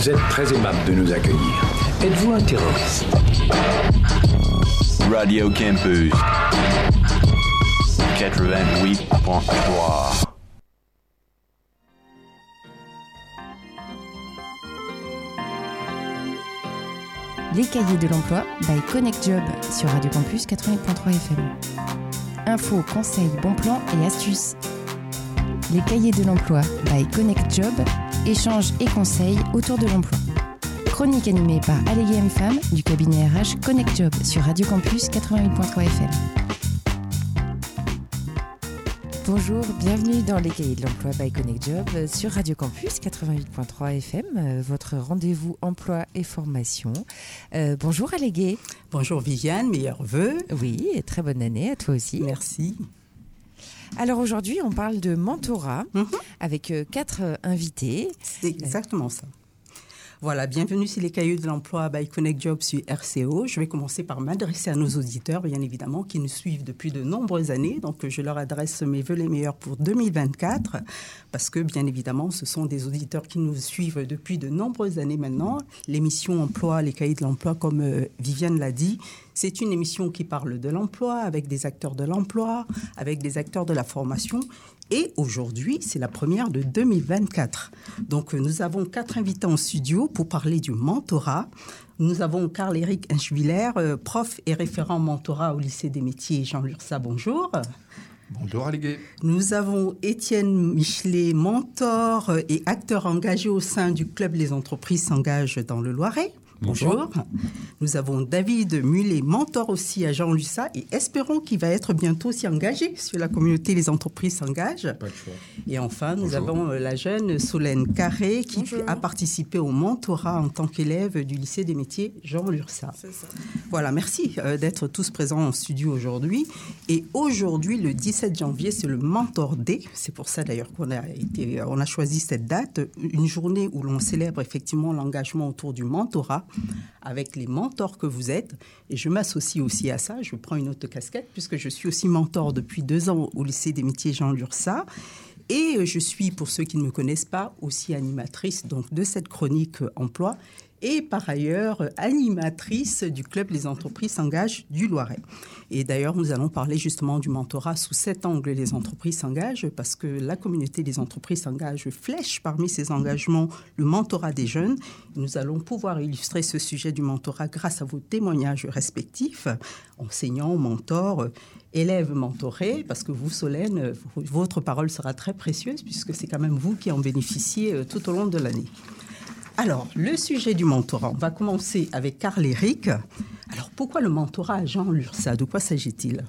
Vous êtes très aimable de nous accueillir. Êtes-vous un terroriste? Radio Campus 88.3 Les cahiers de l'emploi by Connect Job sur Radio Campus 88.3 FM. Infos, conseils, bons plans et astuces. Les cahiers de l'emploi by Connect Job, échanges et conseils autour de l'emploi. Chronique animée par Allégué M Femme du cabinet RH Connect Job sur Radio Campus 88.3 FM. Bonjour, bienvenue dans les cahiers de l'emploi by Connect Job sur Radio Campus 88.3 FM, euh, votre rendez-vous emploi et formation. Euh, bonjour Allégué. Bonjour Viviane, meilleurs vœux. Oui, et très bonne année à toi aussi. Merci. Alors aujourd'hui, on parle de mentorat Mhm. avec euh, quatre euh, invités. C'est exactement ça. Voilà, bienvenue sur les cahiers de l'emploi by Connect Job sur RCO. Je vais commencer par m'adresser à nos auditeurs, bien évidemment, qui nous suivent depuis de nombreuses années. Donc, je leur adresse mes vœux les meilleurs pour 2024, parce que, bien évidemment, ce sont des auditeurs qui nous suivent depuis de nombreuses années maintenant. L'émission Emploi, les cahiers de l'emploi, comme euh, Viviane l'a dit, c'est une émission qui parle de l'emploi, avec des acteurs de l'emploi, avec des acteurs de la formation. Et aujourd'hui, c'est la première de 2024. Donc, euh, nous avons quatre invités en studio pour parler du mentorat. Nous avons Carl-Éric Inchviller, euh, prof et référent mentorat au lycée des métiers Jean Lursa. Bonjour. Bonjour Allégué. Nous avons Étienne Michelet, mentor euh, et acteur engagé au sein du club Les entreprises s'engagent dans le Loiret. Bonjour. Nous avons David Mulet, mentor aussi à Jean Lussa et espérons qu'il va être bientôt aussi engagé sur la communauté Les entreprises s'engagent. Pas de choix. Et enfin, nous Bonjour. avons euh, la jeune Solène Carré qui a participé au mentorat en tant qu'élève du lycée des métiers Jean Lursa. Voilà, merci euh, d'être tous présents en studio aujourd'hui. Et aujourd'hui, le 17 janvier, c'est le Mentor Day. C'est pour ça d'ailleurs qu'on a, été, on a choisi cette date, une journée où l'on célèbre effectivement l'engagement autour du mentorat avec les mentors que vous êtes. Et je m'associe aussi à ça. Je prends une autre casquette puisque je suis aussi mentor depuis deux ans au lycée des métiers Jean Lursa. Et je suis, pour ceux qui ne me connaissent pas, aussi animatrice donc, de cette chronique euh, emploi et par ailleurs euh, animatrice du club Les entreprises s'engagent du Loiret. Et d'ailleurs, nous allons parler justement du mentorat sous cet angle Les entreprises s'engagent parce que la communauté des entreprises s'engage flèche parmi ses engagements le mentorat des jeunes. Nous allons pouvoir illustrer ce sujet du mentorat grâce à vos témoignages respectifs, enseignants, mentors, élèves mentorés, parce que vous, Solène, votre parole sera très précieuse puisque c'est quand même vous qui en bénéficiez euh, tout au long de l'année. Alors, le sujet du mentorat, on va commencer avec Carl Éric. Alors, pourquoi le mentorat à Jean Lursa? De quoi s'agit-il?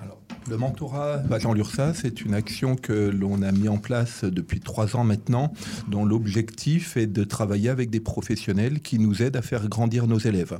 Alors, le mentorat à Jean Lursa, c'est une action que l'on a mis en place depuis trois ans maintenant, dont l'objectif est de travailler avec des professionnels qui nous aident à faire grandir nos élèves.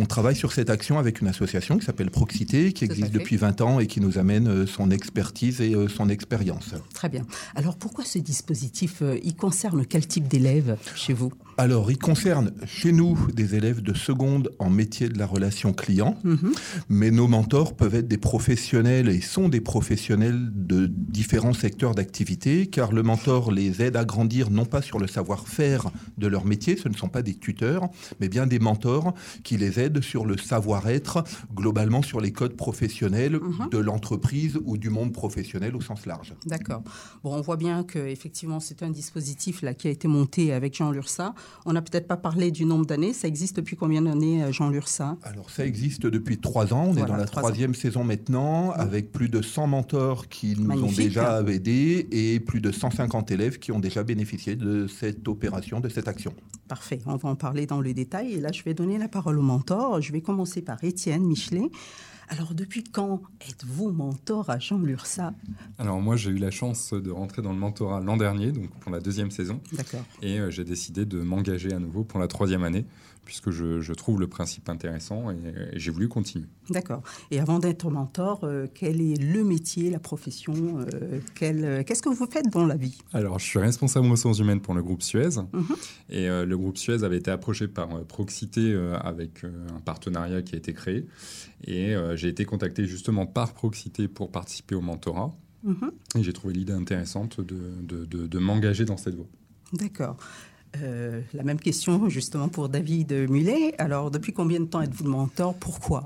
On travaille sur cette action avec une association qui s'appelle Proxité, qui existe depuis 20 ans et qui nous amène euh, son expertise et euh, son expérience. Très bien. Alors, pourquoi ce dispositif euh, Il concerne quel type d'élèves chez vous? Alors, il concerne chez nous des élèves de seconde en métier de la relation client, Mhm. mais nos mentors peuvent être des professionnels et sont des professionnels de différents secteurs d'activité, car le mentor les aide à grandir non pas sur le savoir-faire de leur métier, ce ne sont pas des tuteurs, mais bien des mentors qui les aident sur le savoir-être, globalement sur les codes professionnels Mhm. de l'entreprise ou du monde professionnel au sens large. D'accord. Bon, on voit bien que effectivement c'est un dispositif là qui a été monté avec Jean Lursa. On n'a peut-être pas parlé du nombre d'années. Ça existe depuis combien d'années, euh, Jean Lursa Alors ça existe depuis trois ans, on est dans la trois troisième saison maintenant, avec plus de 100 mentors qui nous ont déjà aidés et plus de 150 élèves qui ont déjà bénéficié de cette opération, de cette action. Parfait, on va en parler dans le détail. Et là, je vais donner la parole au mentor. Je vais commencer par Étienne Michelet. Alors, depuis quand êtes-vous mentor à Jean Lursa? Alors moi j'ai eu la chance de rentrer dans le mentorat l'an dernier, donc pour la deuxième saison, D'accord. et euh, j'ai décidé de m'engager à nouveau pour la troisième année, puisque je, je trouve le principe intéressant et, et j'ai voulu continuer. D'accord. Et avant d'être mentor, euh, quel est le métier, la profession euh, euh, Qu'est-ce que vous faites dans la vie? Alors je suis responsable ressources humaines pour le groupe Suez, Mhm. et euh, le groupe Suez avait été approché par Proxité avec un partenariat qui a été créé, et j'ai été contacté justement par Proxité pour participer au mentorat, Mhm. et j'ai trouvé l'idée intéressante de, de- de- de m'engager dans cette voie. D'accord. La même question justement pour David Mullet. Alors, depuis combien de temps êtes-vous le mentor? Pourquoi?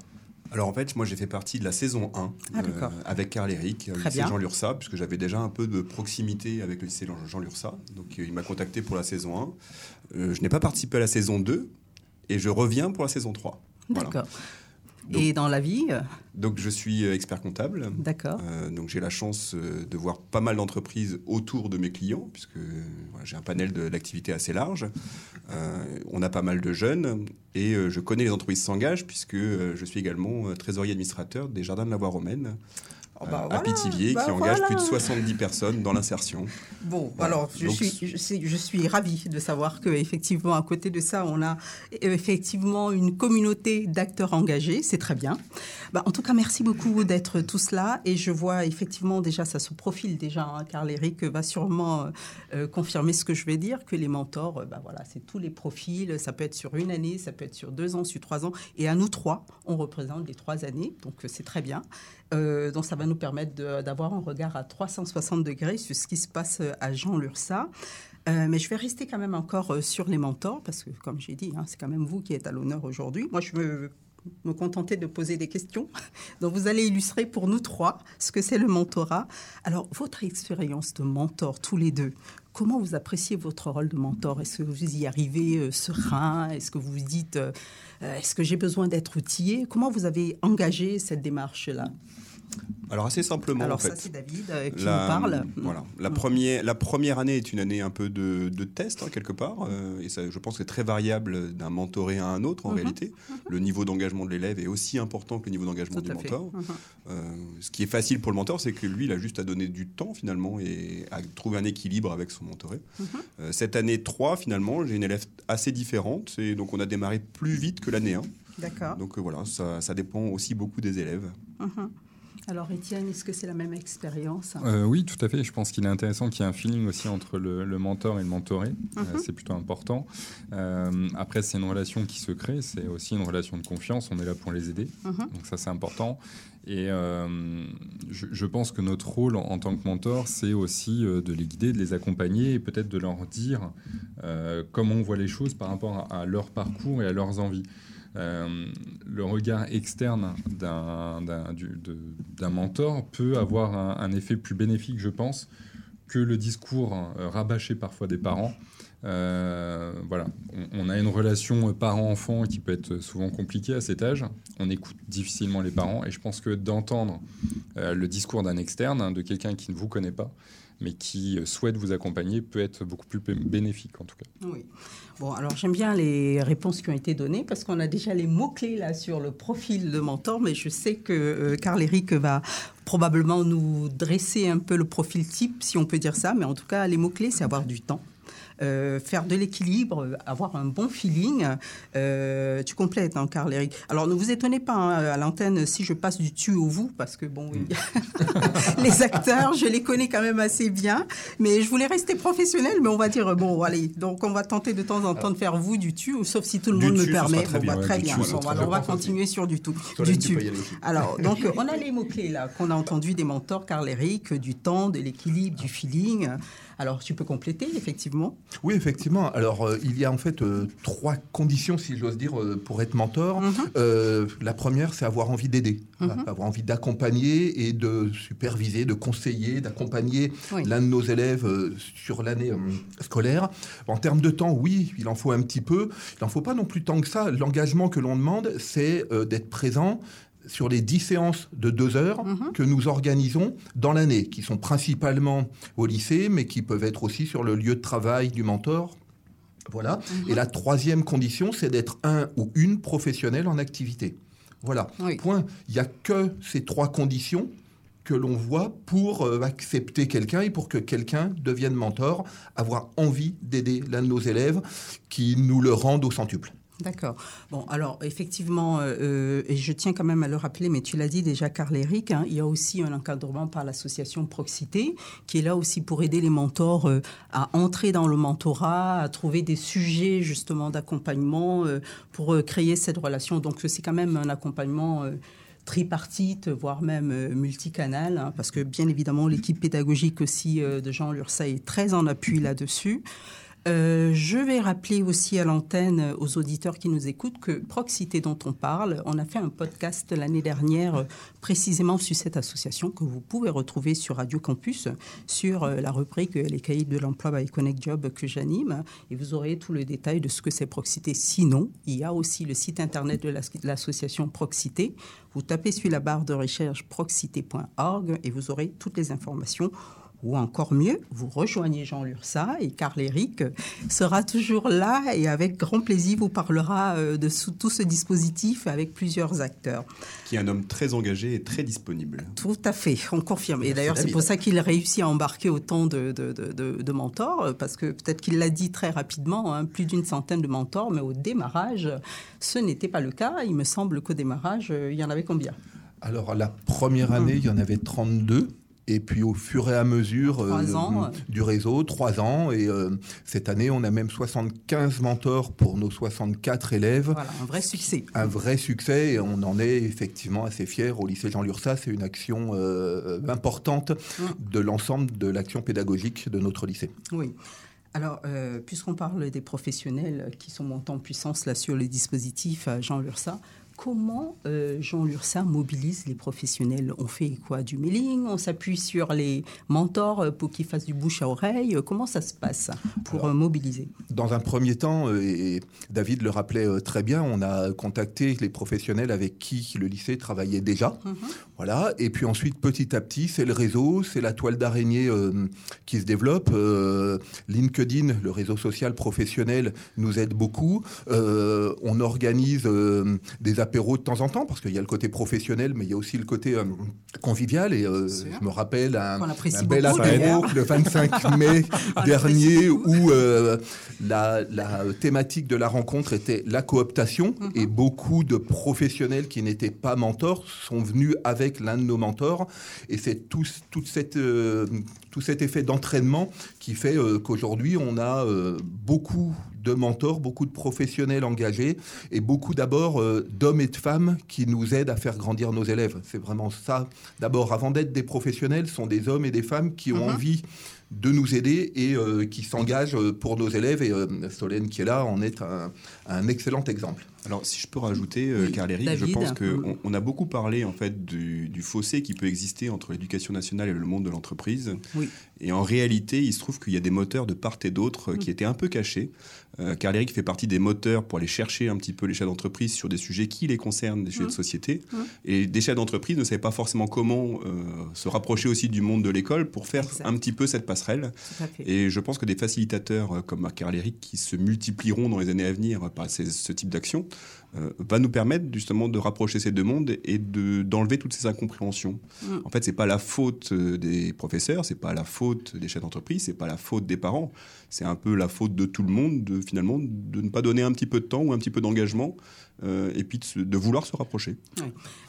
Alors en fait, moi j'ai fait partie de la saison 1 ah, avec Carl Eric, le lycée Jean Lursa, puisque j'avais déjà un peu de proximité avec le lycée Jean Lursa. Donc il m'a contacté pour la saison 1. je n'ai pas participé à la saison 2 et je reviens pour la saison 3. D'accord et dans la vie euh, Donc je suis euh, expert comptable. D'accord. Euh, donc j'ai la chance de voir pas mal d'entreprises autour de mes clients, puisque j'ai un panel d'activités assez large. on a pas mal de jeunes et je connais les entreprises s'engagent, puisque je suis également trésorier administrateur des Jardins de la Voie Romaine. Oh, bah à Pithiviers, bah qui engage plus de 70 personnes dans l'insertion. Bon, alors je, suis, je, suis, je suis ravie de savoir qu'effectivement, à côté de ça, on a effectivement une communauté d'acteurs engagés. C'est très bien. Bah, en tout cas, merci beaucoup d'être tous là. Et je vois effectivement déjà, ça se profile déjà, hein, car Eric va sûrement euh, confirmer ce que je vais dire, que les mentors, euh, bah, voilà, c'est tous les profils. Ça peut être sur une année, ça peut être sur deux ans, sur trois ans. Et à nous trois, on représente les trois années. Donc euh, c'est très bien. Donc ça va nous permettre d'avoir un regard à 360 degrés sur ce qui se passe à Jean Lursa. mais je vais rester quand même encore sur les mentors, parce que comme j'ai dit, hein, c'est quand même vous qui êtes à l'honneur aujourd'hui. Moi, je me me contenter de poser des questions. Donc, vous allez illustrer pour nous trois ce que c'est le mentorat. Alors, votre expérience de mentor, tous les deux, comment vous appréciez votre rôle de mentor? Est-ce que vous y arrivez euh, serein? Est-ce que vous vous dites, euh, est-ce que j'ai besoin d'être outillé Comment vous avez engagé cette démarche-là? Alors assez simplement, Alors en fait. ça c'est David euh, qui la, nous parle. Voilà, la, mm. première, la première année est une année un peu de, de test hein, quelque part, euh, et ça, je pense que c'est très variable d'un mentoré à un autre en mm-hmm. réalité. Mm-hmm. Le niveau d'engagement de l'élève est aussi important que le niveau d'engagement du mentor. Mm-hmm. Euh, ce qui est facile pour le mentor, c'est que lui, il a juste à donner du temps finalement et à trouver un équilibre avec son mentoré. cette année 3, finalement, j'ai une élève assez différente, et donc on a démarré plus vite que l'année 1. D'accord. Donc voilà, ça, ça, dépend aussi beaucoup des élèves. Alors Étienne, est-ce que c'est la même expérience? Euh, Oui, tout à fait. Je pense qu'il est intéressant qu'il y ait un feeling aussi entre le, mentor et le mentoré. Euh, mhm. c'est plutôt important. Euh, après, c'est une relation qui se crée. C'est aussi une relation de confiance. On est là pour les aider. Mhm. Donc ça, c'est important. Et je, pense que notre rôle en, tant que mentor, c'est aussi de les guider, de les accompagner et peut-être de leur dire comment on voit les choses par rapport à leur parcours et à leurs envies. Euh, le regard externe d'un mentor peut avoir un, effet plus bénéfique, je pense, que le discours euh, rabâché parfois des parents. Euh, voilà, on, a une relation parent-enfant qui peut être souvent compliquée à cet âge. On écoute difficilement les parents et je pense que d'entendre le discours d'un externe, de quelqu'un qui ne vous connaît pas, mais qui souhaite vous accompagner, peut être beaucoup plus bénéfique en tout cas. Oui. Bon, alors j'aime bien les réponses qui ont été données parce qu'on a déjà les mots-clés là sur le profil de mentor, mais je sais que euh, Carl-Éric va probablement nous dresser un peu le profil type, si on peut dire ça, mais en tout cas, les mots-clés, c'est avoir du temps euh, faire de l'équilibre, euh, avoir un bon feeling. Euh, tu complètes, hein, Carl Eric. Alors ne vous étonnez pas hein, à l'antenne si je passe du tu au vous, parce que bon, les acteurs, je les connais quand même assez bien, mais je voulais rester professionnel, mais on va dire bon, allez, donc on va tenter de temps en temps de faire vous du tu, sauf si tout le monde me permet. Très bien. très bien. on va continuer sur du tout, du tu. Alors donc on a les mots clés là qu'on a entendu des mentors, Carl Eric, du temps, de l'équilibre, du feeling. Alors, tu peux compléter, effectivement Oui, effectivement. Alors, euh, il y a en fait euh, trois conditions, si j'ose dire, euh, pour être mentor. Mhm. la première, c'est avoir envie d'aider, mhm. avoir envie d'accompagner et de superviser, de conseiller, d'accompagner l'un de nos élèves sur l'année scolaire. En termes de temps, oui, il en faut un petit peu. Il n'en faut pas non plus tant que ça. L'engagement que l'on demande, c'est d'être présent, sur les dix séances de deux heures mhm. que nous organisons dans l'année, qui sont principalement au lycée, mais qui peuvent être aussi sur le lieu de travail du mentor. Voilà. Mhm. Et la troisième condition, c'est d'être un ou une professionnelle en activité. Voilà. Point. Il n'y a que ces trois conditions que l'on voit pour euh, accepter quelqu'un et pour que quelqu'un devienne mentor, avoir envie d'aider l'un de nos élèves qui nous le rendent au centuple. D'accord. Bon, alors effectivement, euh, euh, et je tiens quand même à le rappeler, mais tu l'as dit déjà, Carl Eric, hein, il y a aussi un encadrement par l'association Proxité, qui est là aussi pour aider les mentors euh, à entrer dans le mentorat, à trouver des sujets justement d'accompagnement pour créer cette relation. Donc c'est quand même un accompagnement tripartite, voire même multicanal, hein, parce que bien évidemment l'équipe pédagogique aussi de Jean Lursa est très en appui là-dessus. Euh, je vais rappeler aussi à l'antenne euh, aux auditeurs qui nous écoutent que Proxité dont on parle, on a fait un podcast l'année dernière euh, précisément sur cette association que vous pouvez retrouver sur Radio Campus sur la rubrique Les cahiers de l'emploi by Connect Job que j'anime et vous aurez tout le détail de ce que c'est Proxité. Sinon, il y a aussi le site internet de l'association Proxité. Vous tapez sur la barre de recherche proxité.org et vous aurez toutes les informations ou encore mieux, vous rejoignez Jean Lursa et Carl Eric sera toujours là et avec grand plaisir vous parlera euh, de tout ce dispositif avec plusieurs acteurs. Qui est un homme très engagé et très disponible. Tout à fait, on confirme. Et d'ailleurs, c'est pour ça qu'il réussit à embarquer autant de, de, mentors, parce que peut-être qu'il l'a dit très rapidement, hein, plus d'une centaine de mentors, mais au démarrage, ce n'était pas le cas. Il me semble qu'au démarrage, euh, il y en avait combien? Alors, la première année, il y en avait 32. Et puis au fur et à mesure euh, du réseau, trois ans. Et euh, cette année, on a même 75 mentors pour nos 64 élèves. Voilà, un vrai succès. Un vrai succès. Et on en est effectivement assez fiers. Au lycée Jean Lursa, c'est une action euh, importante mmh. de l'ensemble de l'action pédagogique de notre lycée. Oui. Alors, puisqu'on parle des professionnels qui sont montés en puissance là sur les dispositifs Jean Lursa, comment euh, Jean Lursa mobilise les professionnels? On fait quoi? Du mailing? On s'appuie sur les mentors euh, pour qu'ils fassent du bouche à oreille? Comment ça se passe pour euh, mobiliser? Dans un premier temps, et David le rappelait très bien, on a contacté les professionnels avec qui le lycée travaillait déjà. Mhm. Voilà. Et puis ensuite, petit à petit, c'est le réseau, c'est la toile d'araignée qui se développe. LinkedIn, le réseau social professionnel, nous aide beaucoup. on organise des de temps en temps, parce qu'il y a le côté professionnel, mais il y a aussi le côté euh, convivial. Et euh, je me rappelle un, bel apéro le 25 mai dernier où euh, la, thématique de la rencontre était la cooptation. Mhm. Et beaucoup de professionnels qui n'étaient pas mentors sont venus avec l'un de nos mentors. Et c'est tout, toute cette, tout cet effet d'entraînement qui fait qu'aujourd'hui, on a beaucoup de mentors, beaucoup de professionnels engagés et beaucoup d'abord euh, d'hommes et de femmes qui nous aident à faire grandir nos élèves. C'est vraiment ça. D'abord, avant d'être des professionnels, sont des hommes et des femmes qui ont mhm. envie de nous aider et euh, qui s'engagent euh, pour nos élèves. Et Solène qui est là en est un excellent exemple. Alors, si je peux rajouter, euh, Carl Eric, je pense qu'on on a beaucoup parlé en fait du, fossé qui peut exister entre l'éducation nationale et le monde de l'entreprise. Oui. Et en réalité, il se trouve qu'il y a des moteurs de part et d'autre euh, qui étaient un peu cachés. Euh, Eric fait partie des moteurs pour aller chercher un petit peu les chefs d'entreprise sur des sujets qui les concernent, des sujets de mm. société. Mm. Et des chefs d'entreprise ne savaient pas forcément comment se rapprocher aussi du monde de l'école pour faire un petit peu cette passerelle. Et je pense que des facilitateurs comme Carl Eric qui se multiplieront dans les années à venir par ce type d'action euh, va nous permettre justement de rapprocher ces deux mondes et d'enlever toutes ces incompréhensions. Mm. En fait, c'est pas la faute euh, des professeurs, c'est pas la faute des chefs d'entreprise, c'est pas la faute des parents, c'est un peu la faute de tout le monde de finalement de ne pas donner un petit peu de temps ou un petit peu d'engagement euh, et puis de, vouloir se rapprocher.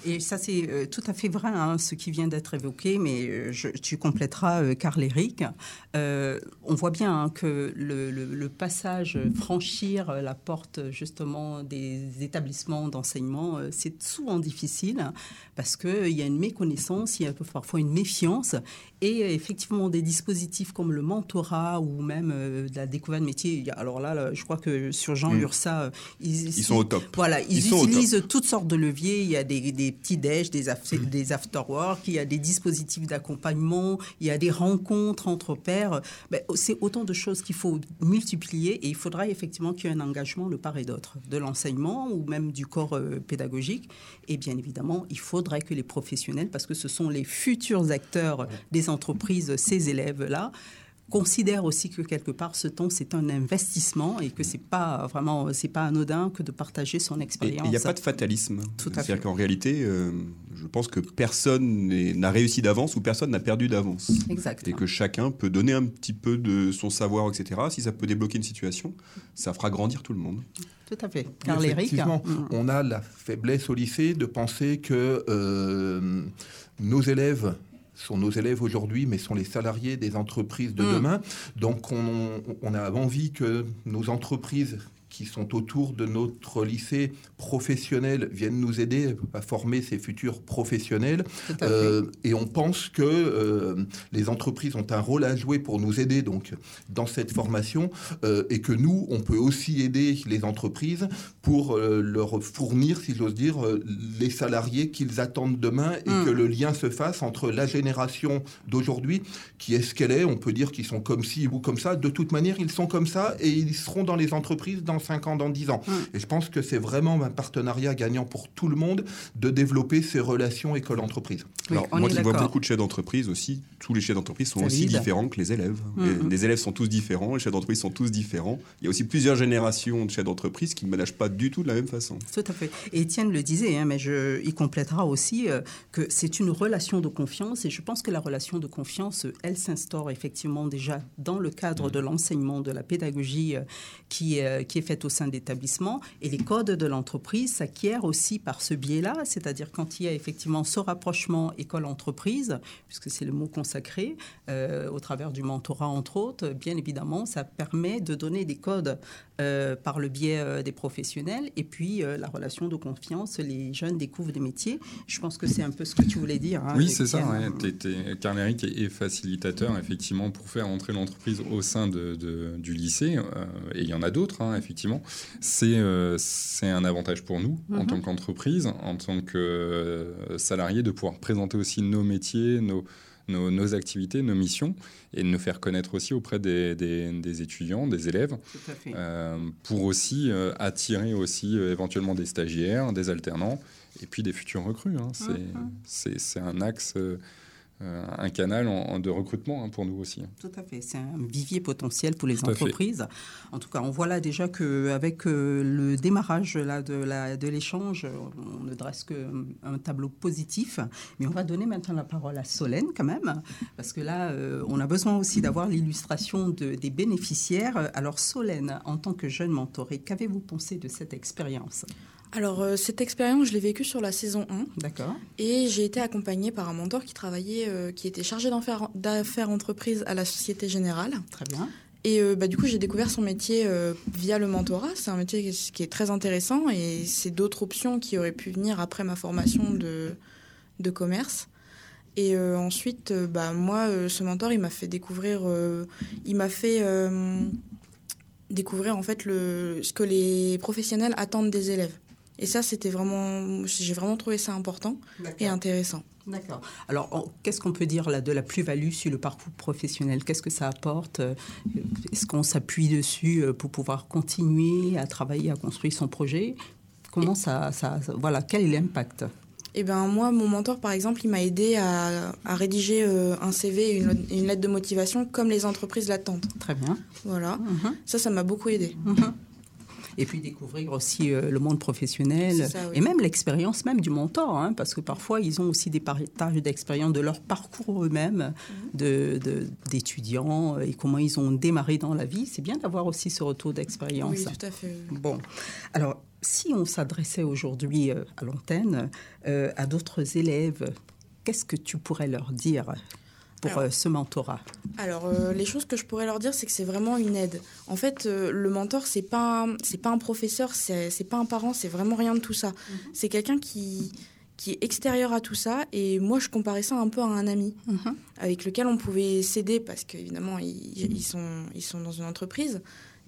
Et ça, c'est euh, tout à fait vrai, hein, ce qui vient d'être évoqué, mais euh, je, tu compléteras, Carl Eric. on voit bien hein, que le, passage, franchir la porte justement des établissements d'enseignement, c'est souvent difficile parce qu'il y a une méconnaissance, il y a parfois une méfiance, et effectivement des dispositifs comme le mentorat ou même de la découverte de métier. Alors là, je crois que sur Jean mmh. Ursa, ils, ils, sont au top. Voilà, ils, utilisent toutes sortes de leviers. Il y a des, des petits déj, des, after, des afterwork, il y a des dispositifs d'accompagnement, il y a des rencontres entre pairs. Ben, c'est autant de choses qu'il faut multiplier et il faudra effectivement qu'il y ait un engagement de part et d'autre, de l'enseignement ou même du corps euh, pédagogique. Et bien évidemment, il faudrait que les professionnels, parce que ce sont les futurs acteurs des entreprises, ces élèves-là, considère aussi que quelque part ce temps c'est un investissement et que c'est pas vraiment c'est pas anodin que de partager son expérience. Il n'y a pas de fatalisme. C'est-à-dire qu'en réalité, euh, je pense que personne n'a réussi d'avance ou personne n'a perdu d'avance. Exactement. Et que chacun peut donner un petit peu de son savoir, etc. Si ça peut débloquer une situation, ça fera grandir tout le monde. Tout à fait. Carl Effectivement, mm. on a la faiblesse au lycée de penser que euh, nos élèves sont nos élèves aujourd'hui, mais sont les salariés des entreprises de mm. demain. Donc on, a envie que nos entreprises qui sont autour de notre lycée professionnel viennent nous aider à former ces futurs professionnels. Euh, et on pense que euh, les entreprises ont un rôle à jouer pour nous aider donc dans cette formation euh, et que nous, on peut aussi aider les entreprises pour leur fournir, si j'ose dire, les salariés qu'ils attendent demain et mm. que le lien se fasse entre la génération d'aujourd'hui, qui est ce qu'elle est, on peut dire qu'ils sont comme ci ou comme ça. De toute manière, ils sont comme ça et ils seront dans les entreprises dans 5 ans, dans 10 ans. Et je pense que c'est vraiment un partenariat gagnant pour tout le monde de développer ces relations école-entreprise. Alors, moi qui vois beaucoup de chefs d'entreprise aussi, tous les chefs d'entreprise sont aussi différents que les élèves. Mm-hmm. Les élèves sont tous différents, les chefs d'entreprise sont tous différents. Il y a aussi plusieurs générations de chefs d'entreprise qui ne managent pas du tout de la même façon. Tout à fait. Et Étienne le disait, hein, mais je, il complétera aussi euh, que c'est une relation de confiance et je pense que la relation de confiance, elle s'instaure effectivement déjà dans le cadre de l'enseignement, de la pédagogie euh, qui, euh, qui est faite au sein d'établissements et les codes de l'entreprise s'acquièrent aussi par ce biais-là, c'est-à-dire quand il y a effectivement ce rapprochement école-entreprise, puisque c'est le mot consacré, euh, au travers du mentorat entre autres, bien évidemment, ça permet de donner des codes euh, par le biais euh, des professionnels. Et puis, la relation de confiance, les jeunes découvrent des métiers. Je pense que c'est un peu ce que tu voulais dire. Hein, oui, c'est ça. Ouais. Karl Eric est, facilitateur, effectivement, pour faire entrer l'entreprise au sein de, du lycée. et il y en a d'autres, hein, effectivement. C'est c'est un avantage pour nous, en mhm. tant qu'entreprise, en tant que salarié, de pouvoir présenter aussi nos métiers, nos nos, activités, nos missions, et de nous faire connaître aussi auprès des, étudiants, des élèves, euh, pour aussi euh, attirer aussi euh, éventuellement des stagiaires, des alternants, et puis des futurs recrues. Hein. C'est mmh, mmh. un axe euh, un canal de recrutement hein, pour nous aussi. Tout à fait, c'est un vivier potentiel pour les entreprises. En tout cas, on voit là déjà qu'avec euh, le démarrage là, de l'échange, on ne dresse qu'un tableau positif. Mais on va donner maintenant la parole à Solène quand même, parce que là, euh, on a besoin aussi d'avoir l'illustration des bénéficiaires. Alors Solène, en tant que jeune mentorée, qu'avez-vous pensé de cette expérience? Alors, euh, cette expérience, je l'ai vécue sur la saison 1. D'accord. Et j'ai été accompagnée par un mentor qui travaillait, euh, qui était chargé d'affaires entreprises à la Société Générale. Très bien. Et euh, bah, du coup, j'ai découvert son métier via le mentorat. C'est un métier qui est très intéressant et c'est d'autres options qui auraient pu venir après ma formation de, de commerce. Et ensuite, bah, moi, ce mentor, il m'a fait découvrir, il m'a fait découvrir en fait le, ce que les professionnels attendent des élèves. Et ça, c'était vraiment, j'ai vraiment trouvé ça important et intéressant. D'accord. Alors, qu'est-ce qu'on peut dire là de la plus-value sur le parcours professionnel? Qu'est-ce que ça apporte? Est-ce qu'on s'appuie dessus euh, pour pouvoir continuer à travailler, à construire son projet? Comment ça, ça, voilà, quel est l'impact? Eh ben moi, mon mentor, par exemple, il m'a aidé à, rédiger euh, un CV et une, lettre de motivation comme les entreprises l'attendent. Très bien. Voilà. Mhm. Ça, ça m'a beaucoup aidé. Mhm et puis découvrir aussi euh, le monde professionnel et même l'expérience même du mentor, hein, parce que parfois ils ont aussi des partages d'expérience de leur parcours eux-mêmes, mhm. d'étudiants et comment ils ont démarré dans la vie. C'est bien d'avoir aussi ce retour d'expérience. Oui, tout à fait. Bon, alors si on s'adressait aujourd'hui euh, à l'antenne euh, à d'autres élèves, qu'est-ce que tu pourrais leur dire? Pour euh, ce mentorat Alors, euh, les choses que je pourrais leur dire, c'est que c'est vraiment une aide. En fait, euh, le mentor, c'est pas c'est pas un professeur, c'est pas un parent, c'est vraiment rien de tout ça. Mhm. C'est quelqu'un qui qui est extérieur à tout ça. Et moi, je comparais ça un peu à un ami mhm. avec lequel on pouvait s'aider parce qu'évidemment, ils, ils, sont, ils sont dans une entreprise.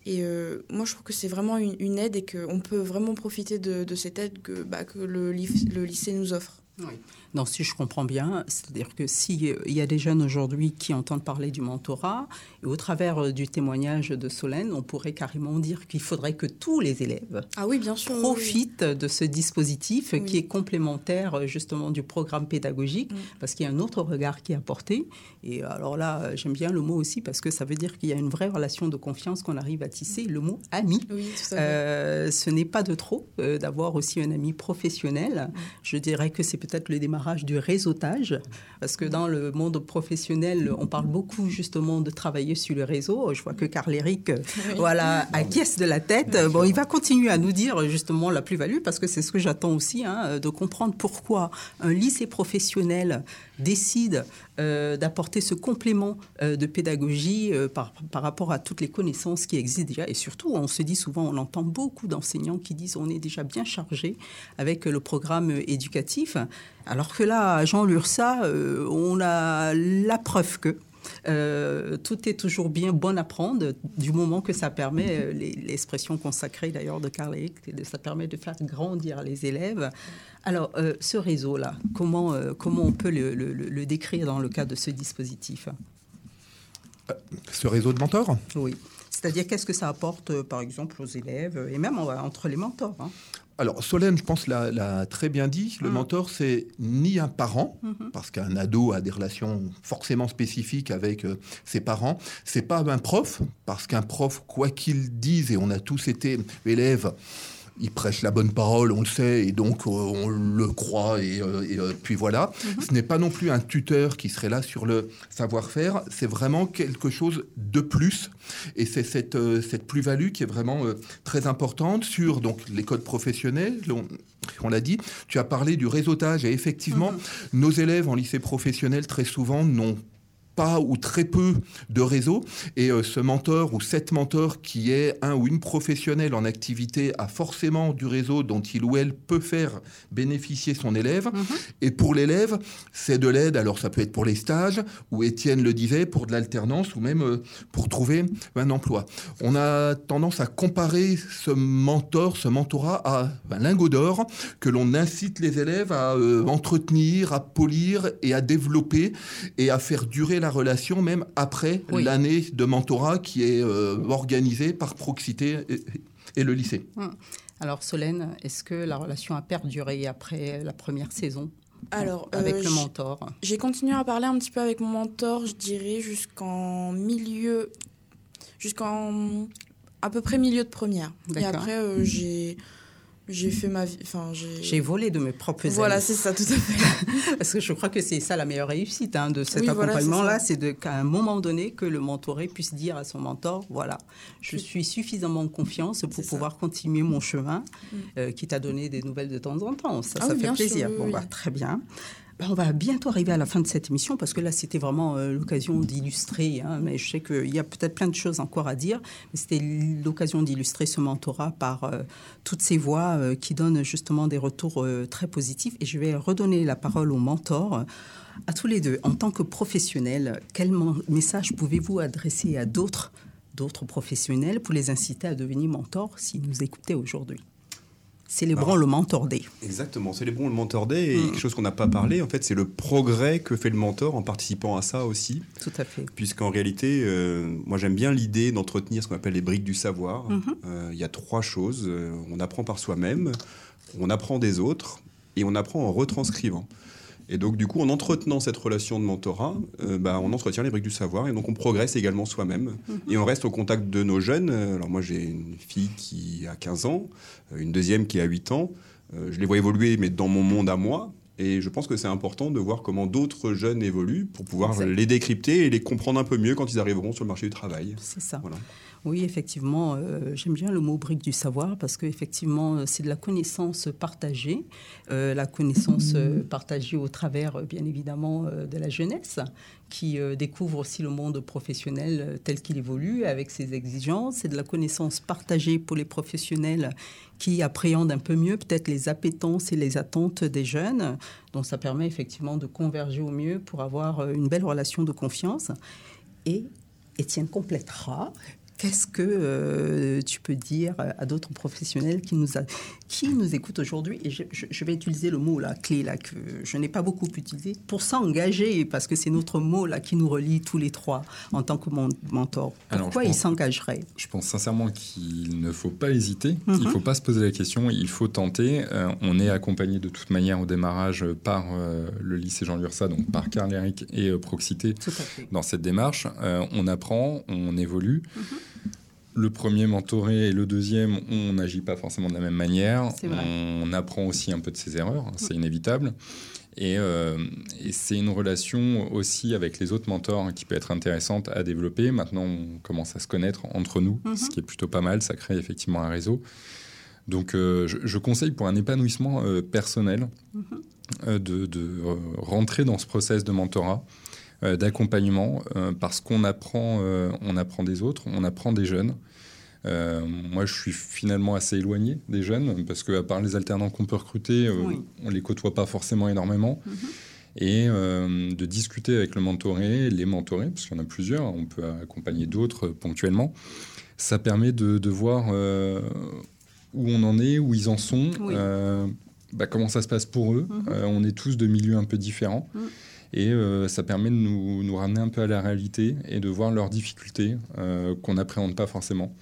Et moi, je trouve que c'est vraiment une, aide et qu'on peut vraiment profiter de, cette aide que, bah, que le, le lycée nous offre. Oui. Non, si je comprends bien, c'est-à-dire que s'il y a des jeunes aujourd'hui qui entendent parler du mentorat, et au travers euh, du témoignage de Solène, on pourrait carrément dire qu'il faudrait que tous les élèves ah oui, bien sûr, profitent de ce dispositif qui est complémentaire euh, justement du programme pédagogique, parce qu'il y a un autre regard qui est apporté. Et alors là, euh, j'aime bien le mot aussi, parce que ça veut dire qu'il y a une vraie relation de confiance qu'on arrive à tisser, le mot ami. Ce n'est pas de trop d'avoir aussi un ami professionnel. Je dirais que c'est peut-être le démarrage du réseautage, parce que dans le monde professionnel, on parle beaucoup justement de travailler sur le réseau. Je vois que Carl-Éric, voilà, acquiesce de la tête. Bon, il va continuer à nous dire justement la plus-value, parce que c'est ce que j'attends aussi, hein, de comprendre pourquoi un lycée professionnel décide euh, d'apporter ce complément euh, de pédagogie euh, par, par, rapport à toutes les connaissances qui existent déjà. Et surtout, on se dit souvent, on entend beaucoup d'enseignants qui disent on est déjà bien chargé avec le programme éducatif. Alors que là, à Jean Lursa, on a la preuve que euh, tout est toujours bien bon à prendre du moment que ça permet, euh, l'expression consacrée d'ailleurs de Carl ça permet de faire grandir les élèves. Alors, euh, ce réseau-là, comment, comment on peut le, le, décrire dans le cadre de ce dispositif? Ce réseau de mentors? Oui. C'est-à-dire, qu'est-ce que ça apporte, par exemple, aux élèves et même entre les mentors hein? Alors, Solène, je pense, l'a très bien dit. Le mm. mentor, c'est ni un parent, mm-hmm. parce qu'un ado a des relations forcément spécifiques avec euh, ses parents. C'est pas un prof, parce qu'un prof, quoi qu'il dise, et on a tous été élèves, il prêche la bonne parole, on le sait, et donc euh, on le croit, et, euh, euh, puis voilà. Mhm. Ce n'est pas non plus un tuteur qui serait là sur le savoir-faire, c'est vraiment quelque chose de plus, et c'est cette, cette plus-value qui est vraiment très importante sur donc, les codes professionnels. On, l'a dit, tu as parlé du réseautage, et effectivement, mhm. nos élèves en lycée professionnel, très souvent, n'ont pas ou très peu de réseau. Et euh, ce mentor ou cette mentor qui est un ou une professionnelle en activité a forcément du réseau dont il ou elle peut faire bénéficier son élève. Mhm. Et pour l'élève, c'est de l'aide. Alors ça peut être pour les stages, ou Étienne le disait, pour de l'alternance, ou même euh, pour trouver un emploi. On a tendance à comparer ce mentor, ce mentorat à un lingot d'or que l'on incite les élèves à euh, entretenir, à polir et à développer et à faire durer la relation même après l'année de mentorat qui est euh, organisée par Proxité et, le lycée. Hum. Alors Solène, est-ce que la relation a perduré après la première saison alors, avec euh, le mentor? J'ai continué à parler un petit peu avec mon mentor, je dirais, jusqu'en milieu, jusqu'en à peu près milieu de première. Et après, euh, j'ai j'ai fait ma vie. Enfin, j'ai volé de mes propres Voilà, c'est ça, tout à fait. Parce que je crois que c'est ça la meilleure réussite hein, de cet accompagnement-là, c'est qu'à un moment donné, que le mentoré puisse dire à son mentor voilà, je suis suffisamment en confiance pour pouvoir continuer mon chemin, mm. euh, qui t'a donné des nouvelles de temps en temps. Ça, ah ça fait plaisir. bon, bah, très bien. On va bientôt arriver à la fin de cette émission parce que là, c'était vraiment euh, l'occasion d'illustrer. Hein, mais je sais qu'il y a peut-être plein de choses encore à dire. Mais c'était l'occasion d'illustrer ce mentorat par euh, toutes ces voix euh, qui donnent justement des retours très positifs. Et je vais redonner la parole au mentor. À tous les deux, en tant que professionnels, quel message pouvez-vous adresser à d'autres d'autres professionnels pour les inciter à devenir mentors s'ils nous écoutaient aujourd'hui? Célébrons bah, le mentor day. Exactement, célébrons le mentor day. Et mm. quelque chose qu'on n'a pas parlé, en fait, c'est le progrès que fait le mentor en participant à ça aussi. Tout à fait. Puisqu'en réalité, euh, moi j'aime bien l'idée d'entretenir ce qu'on appelle les briques du savoir. Mm-hmm. Euh, il y a trois choses. Euh, on apprend par soi-même, on apprend des autres et on apprend en retranscrivant. Et donc, du coup, en entretenant cette relation de mentorat, euh, bah, on entretient les briques du savoir et donc on progresse également soi-même. Mhm. Et on reste au contact de nos jeunes. Alors, moi, j'ai une fille qui a 15 ans, euh, une deuxième qui a 8 ans. Euh, je les vois évoluer, mais dans mon monde à moi. Et je pense que c'est important de voir comment d'autres jeunes évoluent pour pouvoir les décrypter et les comprendre un peu mieux quand ils arriveront sur le marché du travail. C'est ça. Voilà. Oui, effectivement, euh, j'aime bien le mot brique du savoir parce qu'effectivement, euh, c'est de la connaissance partagée, euh, la connaissance partagée au travers, bien évidemment, de la jeunesse qui découvre aussi le monde professionnel tel qu'il évolue avec ses exigences. C'est de la connaissance partagée pour les professionnels qui appréhendent un peu mieux peut-être les appétences et les attentes des jeunes. Donc ça permet effectivement de converger au mieux pour avoir une belle relation de confiance. Et Étienne complétera Qu'est-ce que euh, tu peux dire à d'autres professionnels qui nous, a, qui nous écoutent aujourd'hui? Et je, vais utiliser le mot la clé là que je n'ai pas beaucoup utilisé pour s'engager parce que c'est notre mot là qui nous relie tous les trois en tant que mentor. Pourquoi ils s'engageraient Je pense sincèrement qu'il ne faut pas hésiter. Il ne mhm. faut pas se poser la question. Il faut tenter. Euh, on est accompagné de toute manière au démarrage par euh, le lycée Jean Lursa, donc par Carl Eric et Proxité dans cette démarche. on apprend, on évolue. Mhm le premier mentoré et le deuxième, on n'agit pas forcément de la même manière. On apprend aussi un peu de ses erreurs, hein, c'est inévitable. Euh, et, c'est une relation aussi avec les autres mentors qui peut être intéressante à développer. Maintenant, on commence à se connaître entre nous, mhm. ce qui est plutôt pas mal. Ça crée effectivement un réseau. Donc, euh, je, conseille pour un épanouissement euh, personnel mhm. de, de rentrer dans ce process de mentorat, d'accompagnement, parce qu'on apprend, on apprend des autres, on apprend des jeunes. Euh, moi, je suis finalement assez éloigné des jeunes parce qu'à part les alternants qu'on peut recruter, euh, on les côtoie pas forcément énormément. Mhm. Et euh, de discuter avec le mentoré, les mentorés, parce qu'il y en a plusieurs, on peut accompagner d'autres ponctuellement. Ça permet de, voir où on en est, où ils en sont, bah, comment ça se passe pour eux. Mhm. on est tous de milieux un peu différents. Mhm. Et ça permet de nous, ramener un peu à la réalité et de voir leurs difficultés qu'on n'appréhende pas forcément.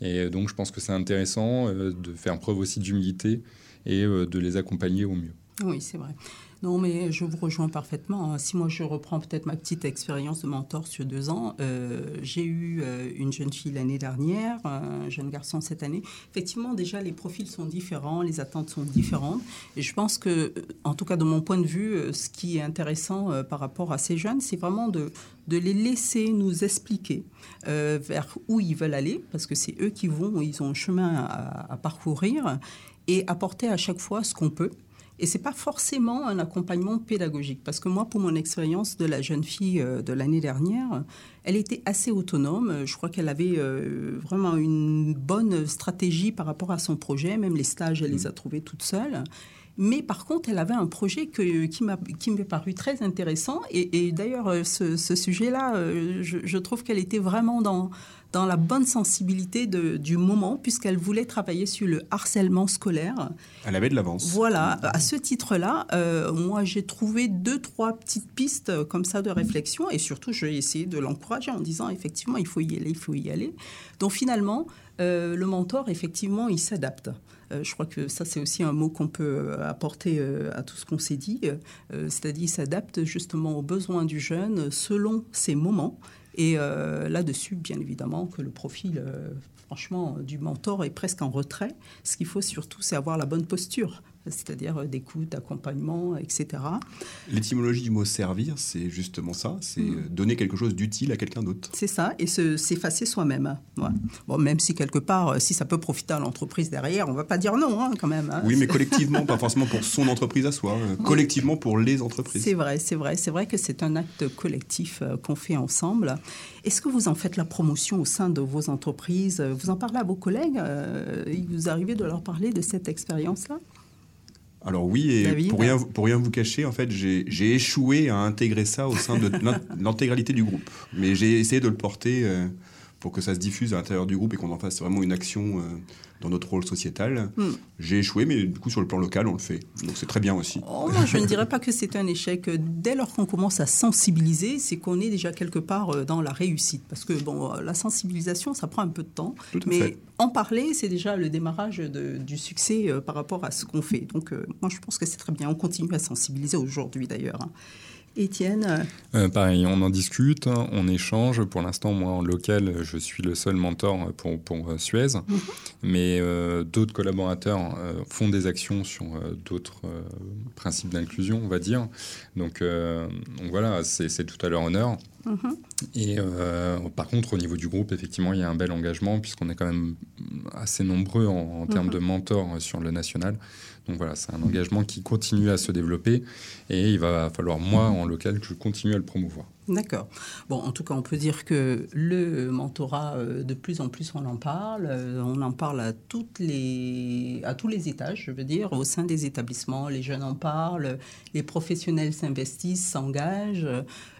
Et donc, je pense que c'est intéressant euh, de faire preuve aussi d'humilité et euh, de les accompagner au mieux. Oui, c'est vrai. Non, mais je vous rejoins parfaitement. Hein. Si moi je reprends peut-être ma petite expérience de mentor sur deux ans, euh, j'ai eu une jeune fille l'année dernière, un jeune garçon cette année. Effectivement, déjà les profils sont différents, les attentes sont différentes. Et je pense que, en tout cas de mon point de vue, ce qui est intéressant par rapport à ces jeunes, c'est vraiment de, de les laisser nous expliquer euh, vers où ils veulent aller, parce que c'est eux qui vont, ils ont un chemin à, parcourir, et apporter à chaque fois ce qu'on peut. Et c'est pas forcément un accompagnement pédagogique, parce que moi, pour mon expérience de la jeune fille euh, de l'année dernière, elle était assez autonome. Je crois qu'elle avait euh, vraiment une bonne stratégie par rapport à son projet. Même les stages, elle les a trouvés toute seule. Mais par contre, elle avait un projet que, qui m'est paru très intéressant. Et, d'ailleurs, euh, ce, sujet-là, euh, je, trouve qu'elle était vraiment dans, dans la bonne sensibilité de, du moment, puisqu'elle voulait travailler sur le harcèlement scolaire. Elle avait de l'avance. Voilà, à ce titre-là, euh, moi j'ai trouvé deux, trois petites pistes comme ça de réflexion, et surtout j'ai essayé de l'encourager en disant effectivement il faut y aller, il faut y aller. Donc finalement, le mentor, effectivement, il s'adapte. Euh, je crois que ça, c'est aussi un mot qu'on peut euh, apporter euh, à tout ce qu'on s'est dit. C'est-à-dire, s'adapte justement aux besoins du jeune selon ses moments. Et là-dessus, bien évidemment, que le profil, franchement, du mentor est presque en retrait. Ce qu'il faut surtout, c'est avoir la bonne posture c'est-à-dire euh, d'écoute, d'accompagnement, etc. L'étymologie du mot servir, c'est justement ça, c'est mm. euh, donner quelque chose d'utile à quelqu'un d'autre. C'est ça, et s'effacer soi-même. Bon, même si quelque part, euh, si ça peut profiter à l'entreprise derrière, on ne va pas dire non hein, quand même. Hein. Oui, mais collectivement, pas forcément pour son entreprise à soi, collectivement pour les entreprises. C'est vrai, c'est vrai, c'est vrai que c'est un acte collectif qu'on fait ensemble. Est-ce que vous en faites la promotion au sein de vos entreprises? Vous en parlez à vos collègues Il vous arrivez de leur parler de cette expérience-là? Alors oui, et pour rien, pour rien vous cacher, en fait, j'ai échoué à intégrer ça au sein de l'intégralité du groupe. Mais j'ai essayé de le porter euh, pour que ça se diffuse à l'intérieur du groupe et qu'on en fasse vraiment une action euh, dans notre rôle sociétal. Hmm. J'ai échoué, mais du coup, sur le plan local, on le fait. Donc c'est très bien aussi. Oh, je ne dirais pas que c'est un échec. Dès lors qu'on commence à sensibiliser, c'est qu'on est déjà quelque part euh, dans la réussite. Parce que bon, la sensibilisation, ça prend un peu de temps. mais en parler, c'est déjà le démarrage du succès par rapport à ce qu'on fait. Donc moi, je pense que c'est très bien. On continue à sensibiliser aujourd'hui d'ailleurs. Hein. Étienne euh, Pareil, on en discute, on échange. Pour l'instant, moi, en local, je suis le seul mentor pour, pour euh, Suez. Mhm. Mais euh, d'autres collaborateurs font des actions sur d'autres principes d'inclusion, on va dire. Donc, donc voilà, c'est tout à leur honneur. Mhm. Et par contre, au niveau du groupe, effectivement, il y a un bel engagement puisqu'on est quand même assez nombreux en, termes mhm. de mentors sur le national. Donc voilà, c'est un engagement qui continue à se développer et il va falloir, moi, en local, que je continue à le promouvoir. D'accord. Bon, en tout cas, on peut dire que le mentorat, euh, de plus en plus, on en parle. Euh, on en parle à, toutes les, à tous les étages, je veux dire, au sein des établissements. Les jeunes en parlent, les professionnels s'investissent, s'engagent.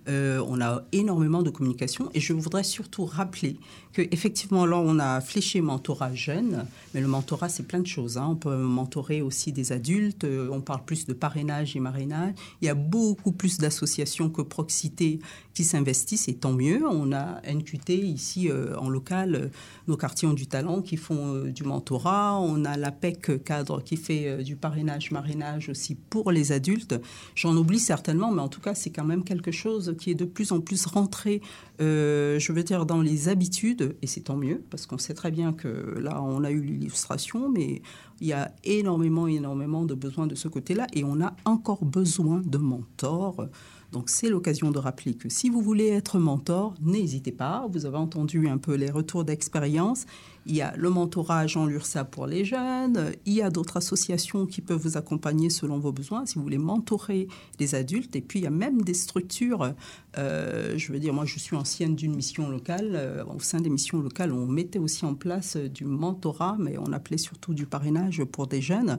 Euh, on a énormément de communication et je voudrais surtout rappeler que effectivement là on a fléché mentorat jeune, mais le mentorat c'est plein de choses. Hein. On peut mentorer aussi des adultes. On parle plus de parrainage et marrainage. Il y a beaucoup plus d'associations que Proxité qui s'investissent et tant mieux. On a NQT ici en local, nos quartiers ont du talent qui font du mentorat. On a l'APEC cadre qui fait du parrainage, marinage aussi pour les adultes. J'en oublie certainement, mais en tout cas, c'est quand même quelque chose qui est de plus en plus rentré, je veux dire, dans les habitudes, et c'est tant mieux, parce qu'on sait très bien que là, on a eu l'illustration, mais il y a énormément, énormément de besoins de ce côté-là et on a encore besoin de mentors. Donc c'est l'occasion de rappeler que si vous voulez être mentor, n'hésitez pas. Vous avez entendu un peu les retours d'expérience. Il y a le mentorat Jean Lursa pour les jeunes. Il y a d'autres associations qui peuvent vous accompagner selon vos besoins si vous voulez mentorer les adultes. Et puis il y a même des structures. Euh, je veux dire, moi je suis ancienne d'une mission locale. Euh, au sein des missions locales, on mettait aussi en place du mentorat, mais on appelait surtout du parrainage pour des jeunes.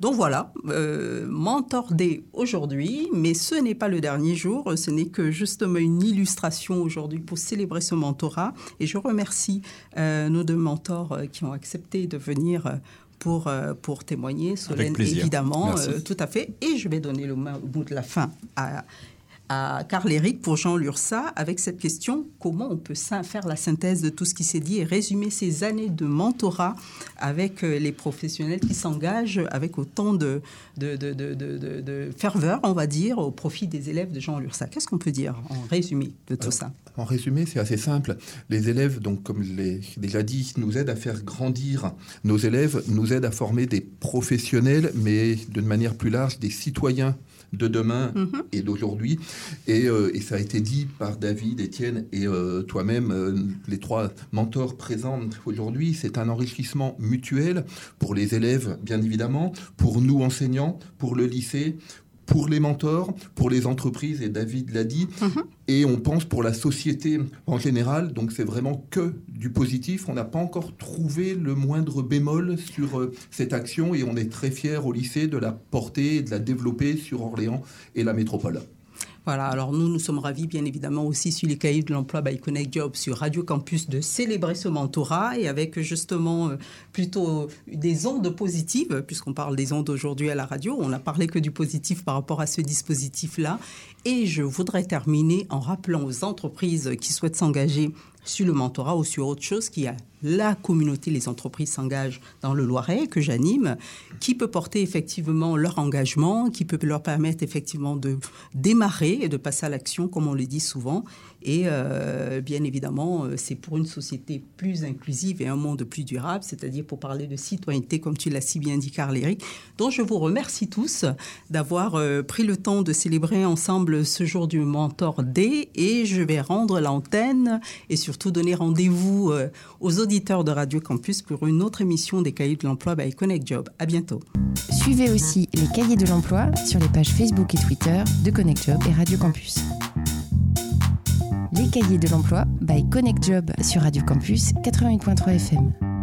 Donc voilà, euh, aujourd'hui, mais ce n'est pas le dernier jour, ce n'est que justement une illustration aujourd'hui pour célébrer ce mentorat. Et je remercie euh, nos deux mentors euh, qui ont accepté de venir euh, pour, pour témoigner. Solène, évidemment, tout à fait. Et je vais donner le mot de la fin à à Carl Eric pour Jean Lursa avec cette question comment on peut faire la synthèse de tout ce qui s'est dit et résumer ces années de mentorat avec euh, les professionnels qui s'engagent avec autant de, de, de, de, ferveur, on va dire, au profit des élèves de Jean Lursa. Qu'est-ce qu'on peut dire en résumé de tout ça? En résumé, c'est assez simple. Les élèves, donc, comme je l'ai déjà dit, nous aident à faire grandir nos élèves, nous aident à former des professionnels, mais d'une manière plus large, des citoyens de demain mhm. et d'aujourd'hui. Euh, et, ça a été dit par David, Étienne et euh, toi-même, euh, les trois mentors présents aujourd'hui. C'est un enrichissement mutuel pour les élèves, bien évidemment, pour nous enseignants, pour le lycée, pour les mentors, pour les entreprises, et David l'a dit, mhm. et on pense pour la société en général. Donc c'est vraiment que du positif. On n'a pas encore trouvé le moindre bémol sur euh, cette action et on est très fiers au lycée de la porter et de la développer sur Orléans et la métropole. Voilà, alors nous, nous sommes ravis, bien évidemment, aussi sur les cahiers de l'emploi by Connect Job sur Radio Campus de célébrer ce mentorat et avec justement euh, plutôt des ondes positives, puisqu'on parle des ondes aujourd'hui à la radio. On n'a parlé que du positif par rapport à ce dispositif-là. Et je voudrais terminer en rappelant aux entreprises qui souhaitent s'engager sur le mentorat ou sur autre chose qui a la communauté, les entreprises s'engagent dans le Loiret que j'anime, qui peut porter effectivement leur engagement, qui peut leur permettre effectivement de démarrer et de passer à l'action, comme on le dit souvent. Et euh, bien évidemment, euh, c'est pour une société plus inclusive et un monde plus durable, c'est-à-dire pour parler de citoyenneté, comme tu l'as si bien dit, Carl Eric. Donc je vous remercie tous d'avoir euh, pris le temps de célébrer ensemble ce jour du Mentor D et je vais rendre l'antenne et surtout donner rendez-vous aux auditeurs de Radio Campus pour une autre émission des Cahiers de l'Emploi by Connect Job. À bientôt. Suivez aussi les Cahiers de l'Emploi sur les pages Facebook et Twitter de Connect Job et Radio Campus. Les Cahiers de l'Emploi by Connect Job sur Radio Campus 88.3 FM.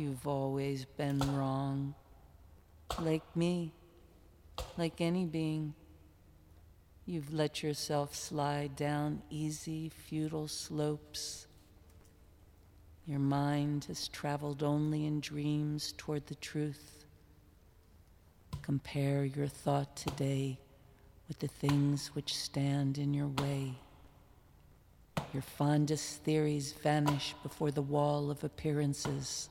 You've always been wrong. Like me, like any being. You've let yourself slide down easy, futile slopes. Your mind has traveled only in dreams toward the truth. Compare your thought today with the things which stand in your way. Your fondest theories vanish before the wall of appearances.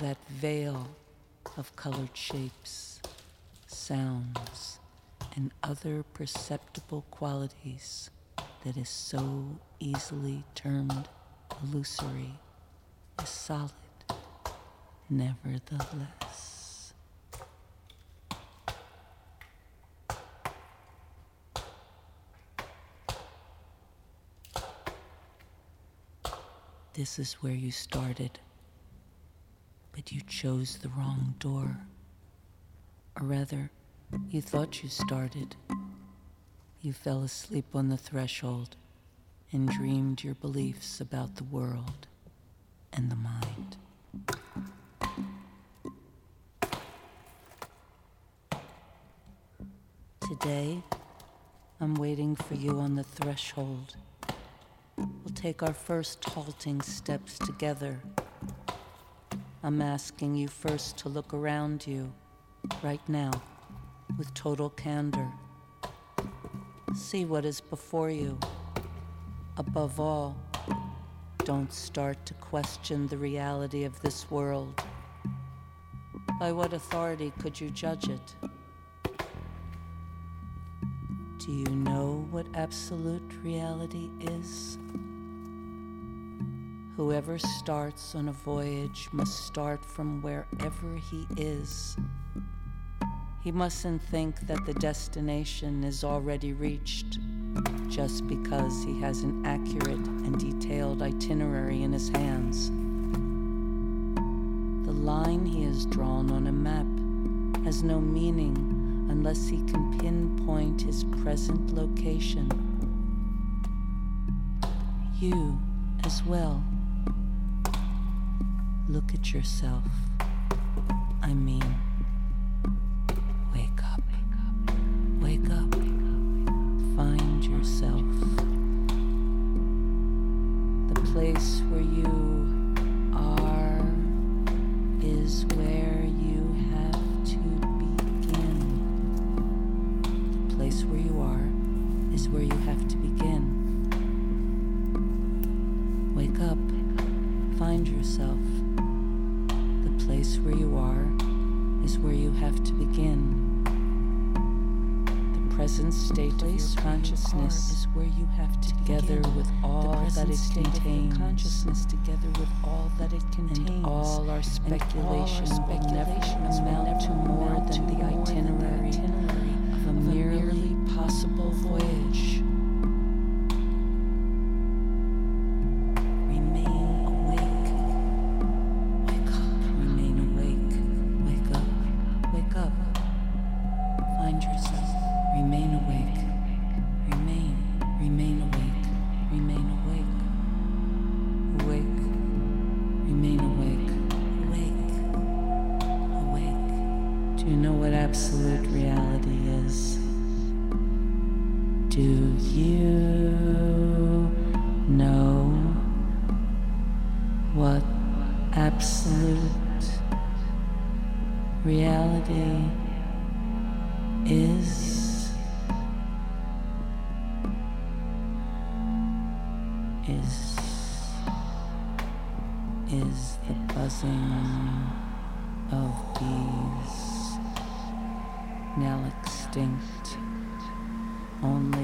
That veil of colored shapes, sounds, and other perceptible qualities that is so easily termed illusory is solid, nevertheless. This is where you started, but you chose the wrong door. Or rather, you thought you started. You fell asleep on the threshold and dreamed your beliefs about the world and the mind. Today, I'm waiting for you on the threshold. We'll take our first halting steps together. I'm asking you first to look around you, right now, with total candor. See what is before you. Above all, don't start to question the reality of this world. By what authority could you judge it? Do you know what absolute reality is? Whoever starts on a voyage must start from wherever he is. He mustn't think that the destination is already reached just because he has an accurate and detailed itinerary in his hands. The line he has drawn on a map has no meaning unless he can pinpoint his present location. You as well. Look at yourself. I mean, is is is the buzzing of bees now extinct only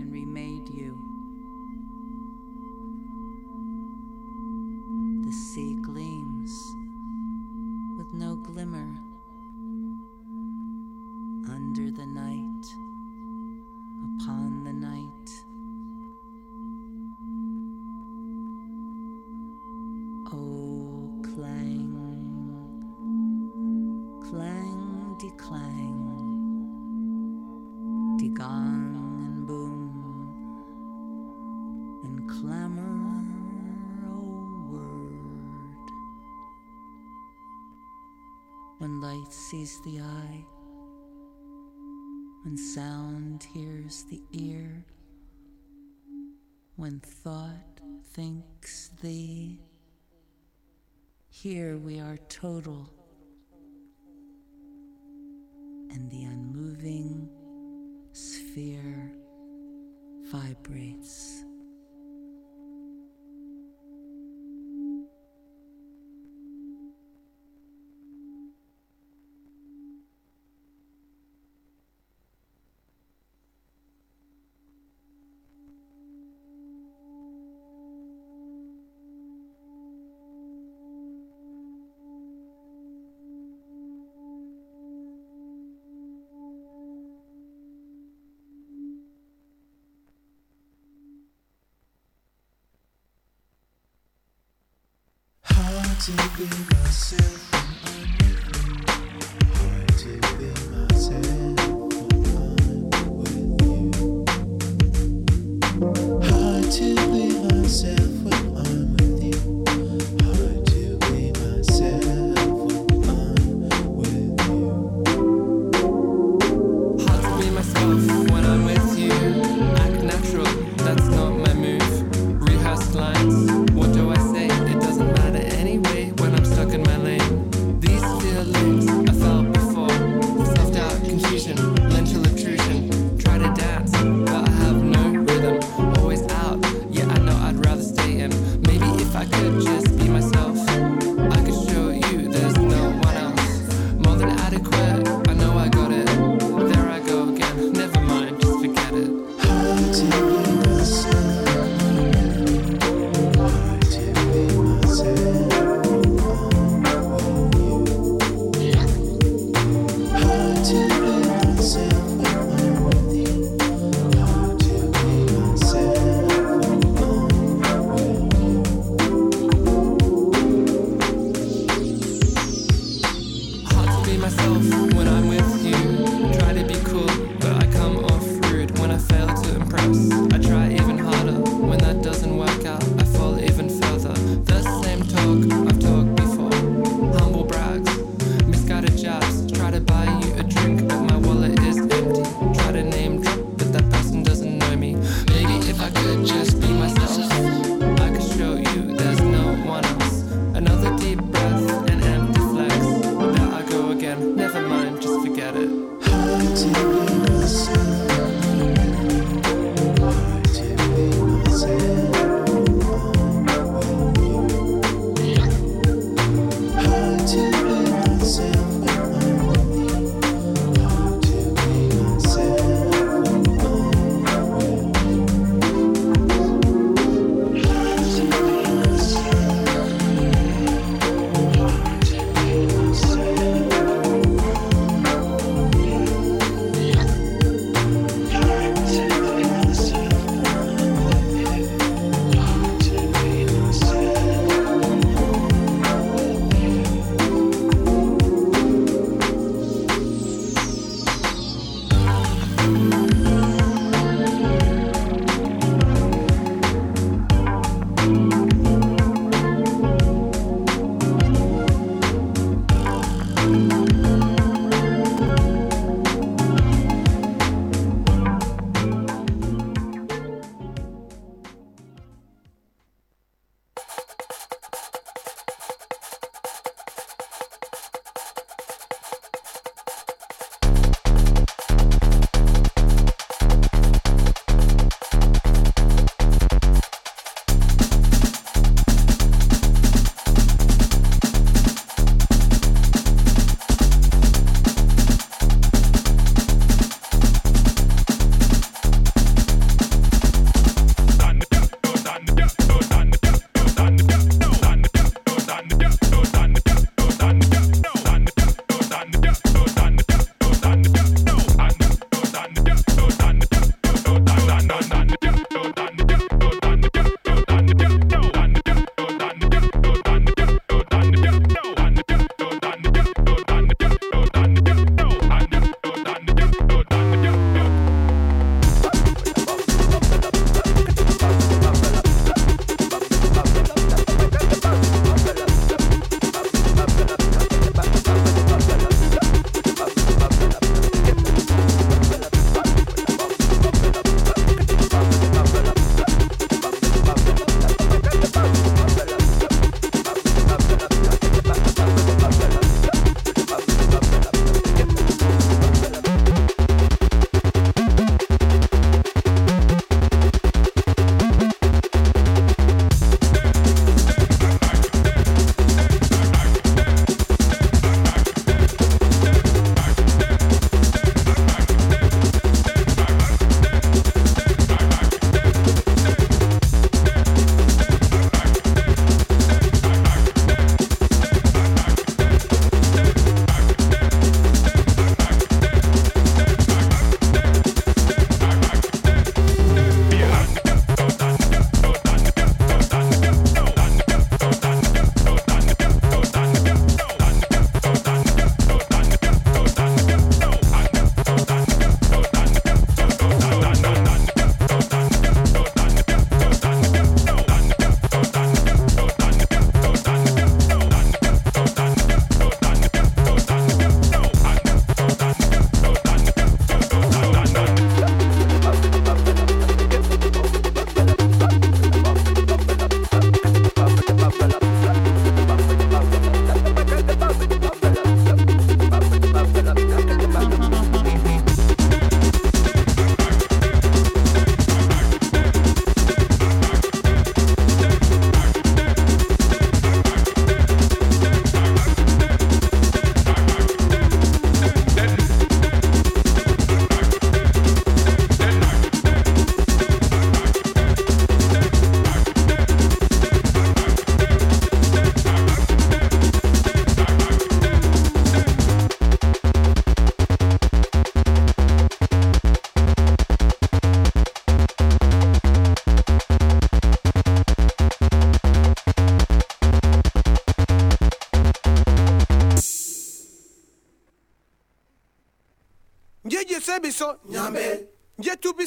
and remade you. the eye, when sound hears the ear, when thought thinks thee. Here we are total, and the unmoving sphere vibrates. Thank you.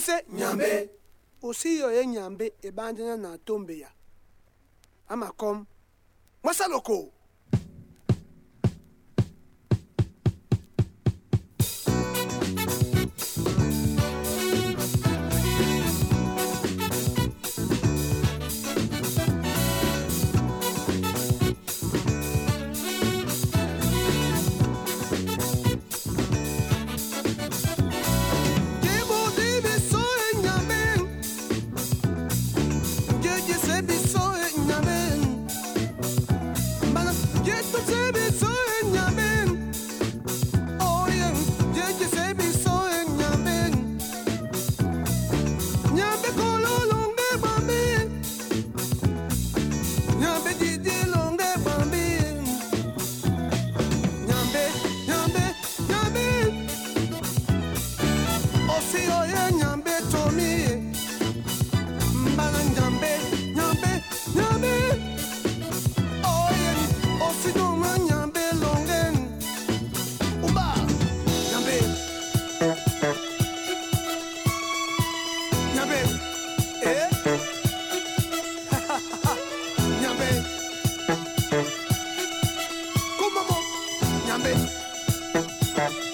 ise nyambe. usiyo ye nyambe ebandana na tombe ya. Amakom masaloko Harambe.